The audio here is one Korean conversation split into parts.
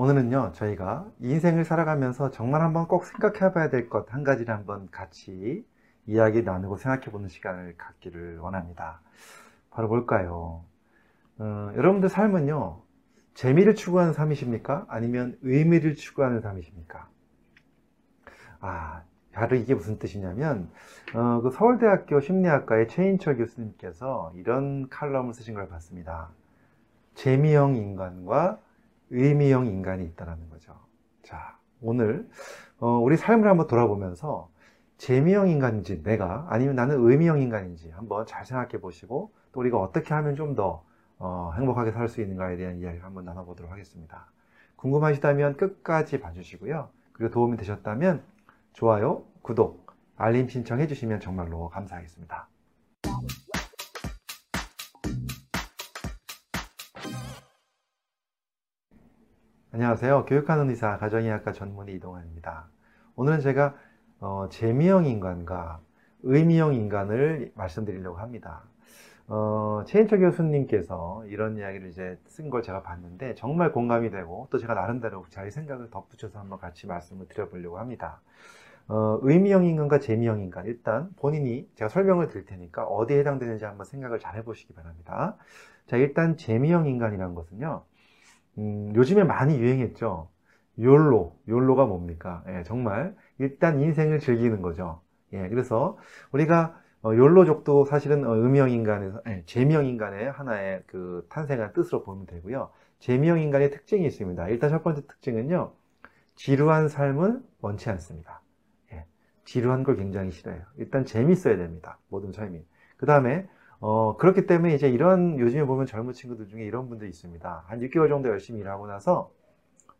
오늘은요, 저희가 인생을 살아가면서 정말 한번 꼭 생각해 봐야 될 것 한 가지를 한번 같이 이야기 나누고 생각해 보는 시간을 갖기를 원합니다. 바로 뭘까요? 어, 여러분들 삶은요, 재미를 추구하는 삶이십니까? 아니면 의미를 추구하는 삶이십니까? 아, 바로 이게 무슨 뜻이냐면, 어, 그 서울대학교 심리학과의 최인철 교수님께서 이런 칼럼을 쓰신 걸 봤습니다. 재미형 인간과 의미형 인간이 있다는 거죠. 자, 오늘 어, 우리 삶을 한번 돌아보면서 재미형 인간인지 내가 아니면 나는 의미형 인간인지 한번 잘 생각해 보시고 또 우리가 어떻게 하면 좀더 어, 행복하게 살 수 있는가에 대한 이야기를 한번 나눠보도록 하겠습니다. 궁금하시다면 끝까지 봐주시고요. 그리고 도움이 되셨다면 좋아요, 구독, 알림 신청해 주시면 정말로 감사하겠습니다. 안녕하세요. 교육하는 의사 가정의학과 전문의 이동환입니다. 오늘은 제가 어, 재미형 인간과 의미형 인간을 말씀드리려고 합니다. 어, 최인철 교수님께서 이런 이야기를 이제 쓴 걸 제가 봤는데 정말 공감이 되고 또 제가 나름대로 잘 생각을 덧붙여서 한번 같이 말씀을 드려보려고 합니다. 어, 의미형 인간과 재미형 인간 일단 본인이 제가 설명을 드릴 테니까 어디에 해당되는지 한번 생각을 잘 해보시기 바랍니다. 자 일단 재미형 인간이라는 것은요 음, 요즘에 많이 유행했죠. 욜로, 욜로가 뭡니까? 예, 정말 일단 인생을 즐기는 거죠. 예, 그래서 우리가 어, 욜로족도 사실은 어, 음형 인간에서 예, 하나의 그 탄생한 뜻으로 보면 되고요. 재미형 인간의 특징이 있습니다. 일단 첫 번째 특징은요. 지루한 삶은 원치 않습니다. 예, 지루한 걸 굉장히 싫어해요. 일단 재밌어야 됩니다. 모든 삶이. 그 다음에 어, 그렇기 때문에 이제 이런 요즘에 보면 젊은 친구들 중에 이런 분들이 있습니다. 한 6개월 정도 열심히 일하고 나서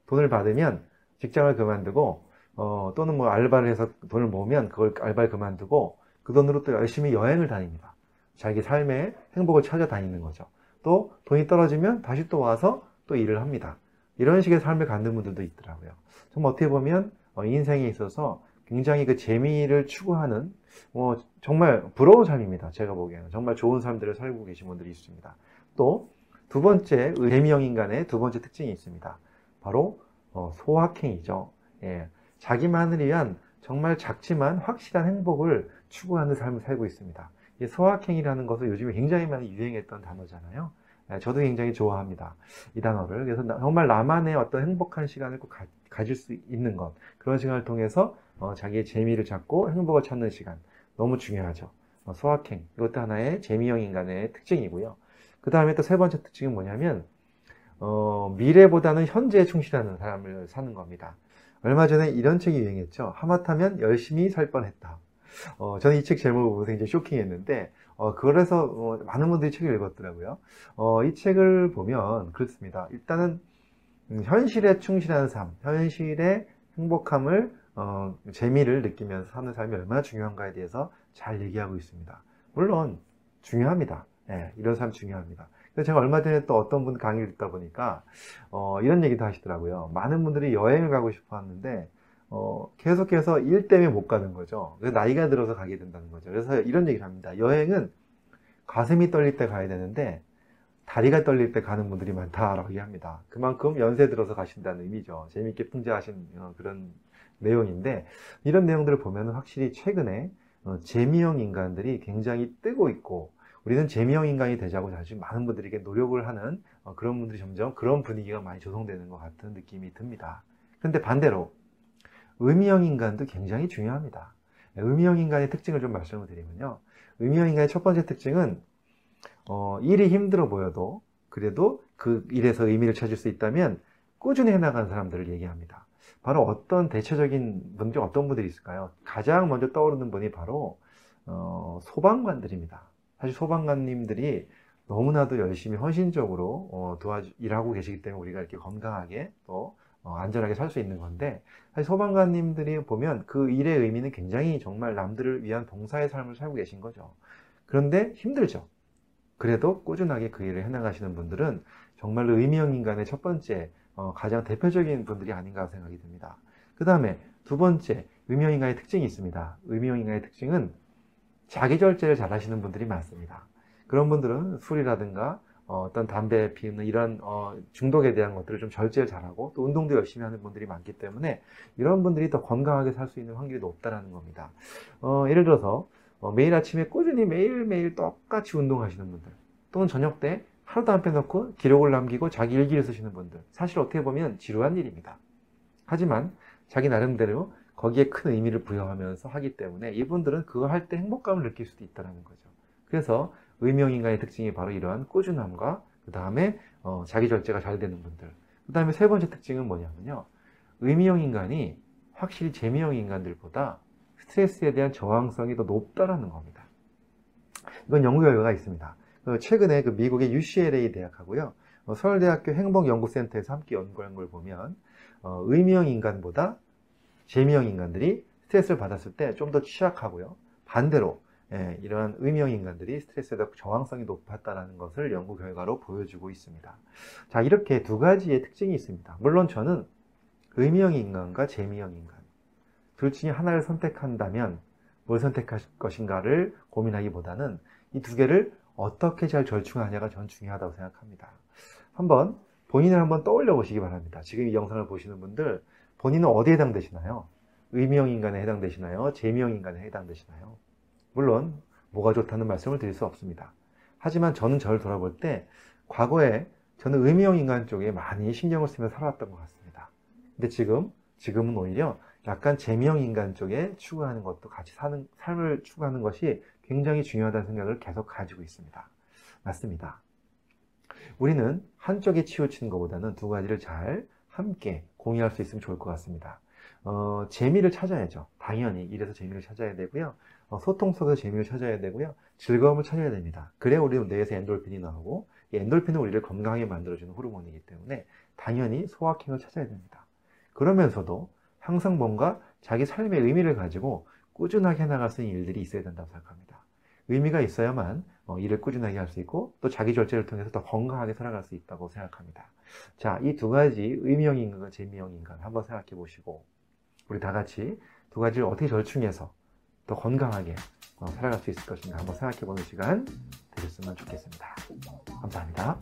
돈을 받으면 직장을 그만두고 어, 또는 뭐 알바를 해서 돈을 모으면 그걸 알바를 그만두고 그 돈으로 또 열심히 여행을 다닙니다. 자기 삶의 행복을 찾아다니는 거죠. 또 돈이 떨어지면 다시 또 와서 또 일을 합니다. 이런 식의 삶을 갖는 분들도 있더라고요. 정말 어떻게 보면 어, 인생에 있어서 굉장히 그 재미를 추구하는 뭐 정말 부러운 삶입니다. 제가 보기에는 정말 좋은 삶들을 살고 계신 분들이 있습니다. 또 두 번째 의미형 인간의 두 번째 특징이 있습니다. 바로 어, 소확행이죠. 예, 자기만을 위한 정말 작지만 확실한 행복을 추구하는 삶을 살고 있습니다. 이 소확행이라는 것은 요즘에 굉장히 많이 유행했던 단어잖아요. 예, 저도 굉장히 좋아합니다. 이 단어를. 그래서 정말 나만의 어떤 행복한 시간을 꼭 가, 질수 있는 것. 그런 시간을 통해서 어, 자기의 재미를 찾고 행복을 찾는 시간. 너무 중요하죠. 어, 소확행. 이것도 하나의 재미형 인간의 특징이고요. 그 다음에 또 세 번째 특징은 뭐냐면, 어, 미래보다는 현재에 충실하는 사람을 사는 겁니다. 얼마 전에 이런 책이 유행했죠. 하마터면 열심히 살 뻔했다. 어, 저는 이 책 제목을 보면서 굉장히 쇼킹했는데, 어, 그래서 어, 많은 분들이 책을 읽었더라고요. 어, 이 책을 보면 그렇습니다. 일단은 음, 현실에 충실한 삶, 현실의 행복함을 어, 재미를 느끼면서 사는 삶이 얼마나 중요한가에 대해서 잘 얘기하고 있습니다. 물론 중요합니다. 네, 이런 삶 중요합니다. 제가 얼마 전에 또 어떤 분 강의를 듣다 보니까 어, 이런 얘기도 하시더라고요. 많은 분들이 여행을 가고 싶어 하는데 어, 계속해서 일 때문에 못 가는 거죠. 그래서 나이가 들어서 가게 된다는 거죠. 그래서 이런 얘기를 합니다. 여행은 가슴이 떨릴 때 가야 되는데 다리가 떨릴 때 가는 분들이 많다라고 얘기합니다. 그만큼 연세 들어서 가신다는 의미죠. 재미있게 풍자하신 어, 그런 내용인데 이런 내용들을 보면 확실히 최근에 어, 재미형 인간들이 굉장히 뜨고 있고 우리는 재미형 인간이 되자고 사실 많은 분들에게 노력을 하는 어, 그런 분들이 점점 그런 분위기가 많이 조성되는 것 같은 느낌이 듭니다. 그런데 반대로 의미형 인간도 굉장히 중요합니다. 의미형 인간의 특징을 좀 말씀을 드리면요. 의미형 인간의 첫 번째 특징은 어, 일이 힘들어 보여도 그래도 그 일에서 의미를 찾을 수 있다면 꾸준히 해나가는 사람들을 얘기합니다. 바로 어떤 대체적인 분들 어떤 분들이 있을까요? 가장 먼저 떠오르는 분이 바로 어, 소방관들입니다. 사실 소방관님들이 너무나도 열심히 헌신적으로 어, 도와주 일하고 계시기 때문에 우리가 이렇게 건강하게 또 어, 안전하게 살 수 있는 건데 사실 소방관님들이 보면 그 일의 의미는 굉장히 정말 남들을 위한 봉사의 삶을 살고 계신 거죠. 그런데 힘들죠. 그래도 꾸준하게 그 일을 해나가시는 분들은 정말로 의미형 인간의 첫 번째 어, 가장 대표적인 분들이 아닌가 생각이 듭니다. 그 다음에 두 번째 의미형 인간의 특징이 있습니다. 의미형 인간의 특징은 자기 절제를 잘 하시는 분들이 많습니다. 그런 분들은 술이라든가 어, 떤 담배 피우는 이런 어, 중독에 대한 것들을 좀 절제를 잘하고 또 운동도 열심히 하는 분들이 많기 때문에 이런 분들이 더 건강하게 살 수 있는 확률이 높다라는 겁니다. 어, 예를 들어서 어, 매일 아침에 꾸준히 매일매일 똑같이 운동하시는 분들 또는 저녁 때 하루도 안 빼놓고 기록을 남기고 자기 일기를 쓰시는 분들. 사실 어떻게 보면 지루한 일입니다. 하지만 자기 나름대로 거기에 큰 의미를 부여하면서 하기 때문에 이분들은 그거 할때 행복감을 느낄 수도 있다는 거죠. 그래서 의명인간의 특징이 바로 이러한 꾸준함과 그 다음에 어, 자기 절제가 잘 되는 분들. 그 다음에 세 번째 특징은 뭐냐면요. 의미형 인간이 확실히 재미형 인간들보다 스트레스에 대한 저항성이 더 높다라는 겁니다. 이건 연구 결과가 있습니다. 그 최근에 그 미국의 UCLA 대학하고요 어, 서울대학교 행복연구센터에서 함께 연구한 걸 보면 어, 의미형 인간보다 재미형 인간들이 스트레스를 받았을 때 좀 더 취약하고요 반대로 예, 이러한 의미형 인간들이 스트레스에 더 저항성이 높았다는 것을 연구 결과로 보여주고 있습니다. 자, 이렇게 두 가지의 특징이 있습니다. 물론 저는 의미형 인간과 재미형 인간 둘 중에 하나를 선택한다면 뭘 선택할 것인가를 고민하기보다는 이 두 개를 어떻게 잘 절충하냐가 전 중요하다고 생각합니다. 한번 본인을 한번 떠올려 보시기 바랍니다. 지금 이 영상을 보시는 분들 본인은 어디에 해당되시나요? 의미형 인간에 해당되시나요? 재미형 인간에 해당되시나요? 물론 뭐가 좋다는 말씀을 드릴 수 없습니다. 하지만 저는 저를 돌아볼 때 과거에 저는 의미형 인간 쪽에 많이 신경을 쓰며 살아왔던 것 같습니다. 근데 지금 지금은 오히려 약간 재미형 인간 쪽에 추구하는 것도 같이 사는 삶을 추구하는 것이 굉장히 중요하다는 생각을 계속 가지고 있습니다. 맞습니다. 우리는 한쪽에 치우치는 것보다는 두 가지를 잘 함께 공유할 수 있으면 좋을 것 같습니다. 어, 재미를 찾아야죠. 당연히 이래서 재미를 찾아야 되고요. 어, 소통 속에서 재미를 찾아야 되고요. 즐거움을 찾아야 됩니다. 그래야 우리 뇌에서 엔돌핀이 나오고 이 엔돌핀은 우리를 건강하게 만들어주는 호르몬이기 때문에 당연히 소확행을 찾아야 됩니다. 그러면서도 항상 뭔가 자기 삶의 의미를 가지고 꾸준하게 해나갈 수 있는 일들이 있어야 된다고 생각합니다. 의미가 있어야만 어, 일을 꾸준하게 할 수 있고 또 자기 절제를 통해서 더 건강하게 살아갈 수 있다고 생각합니다. 자, 이 두 가지 의미형 인간과 재미형 인간 한번 생각해 보시고 우리 다 같이 두 가지를 어떻게 절충해서 더 건강하게 어, 살아갈 수 있을 것인가 한번 생각해 보는 시간 되셨으면 좋겠습니다. 감사합니다.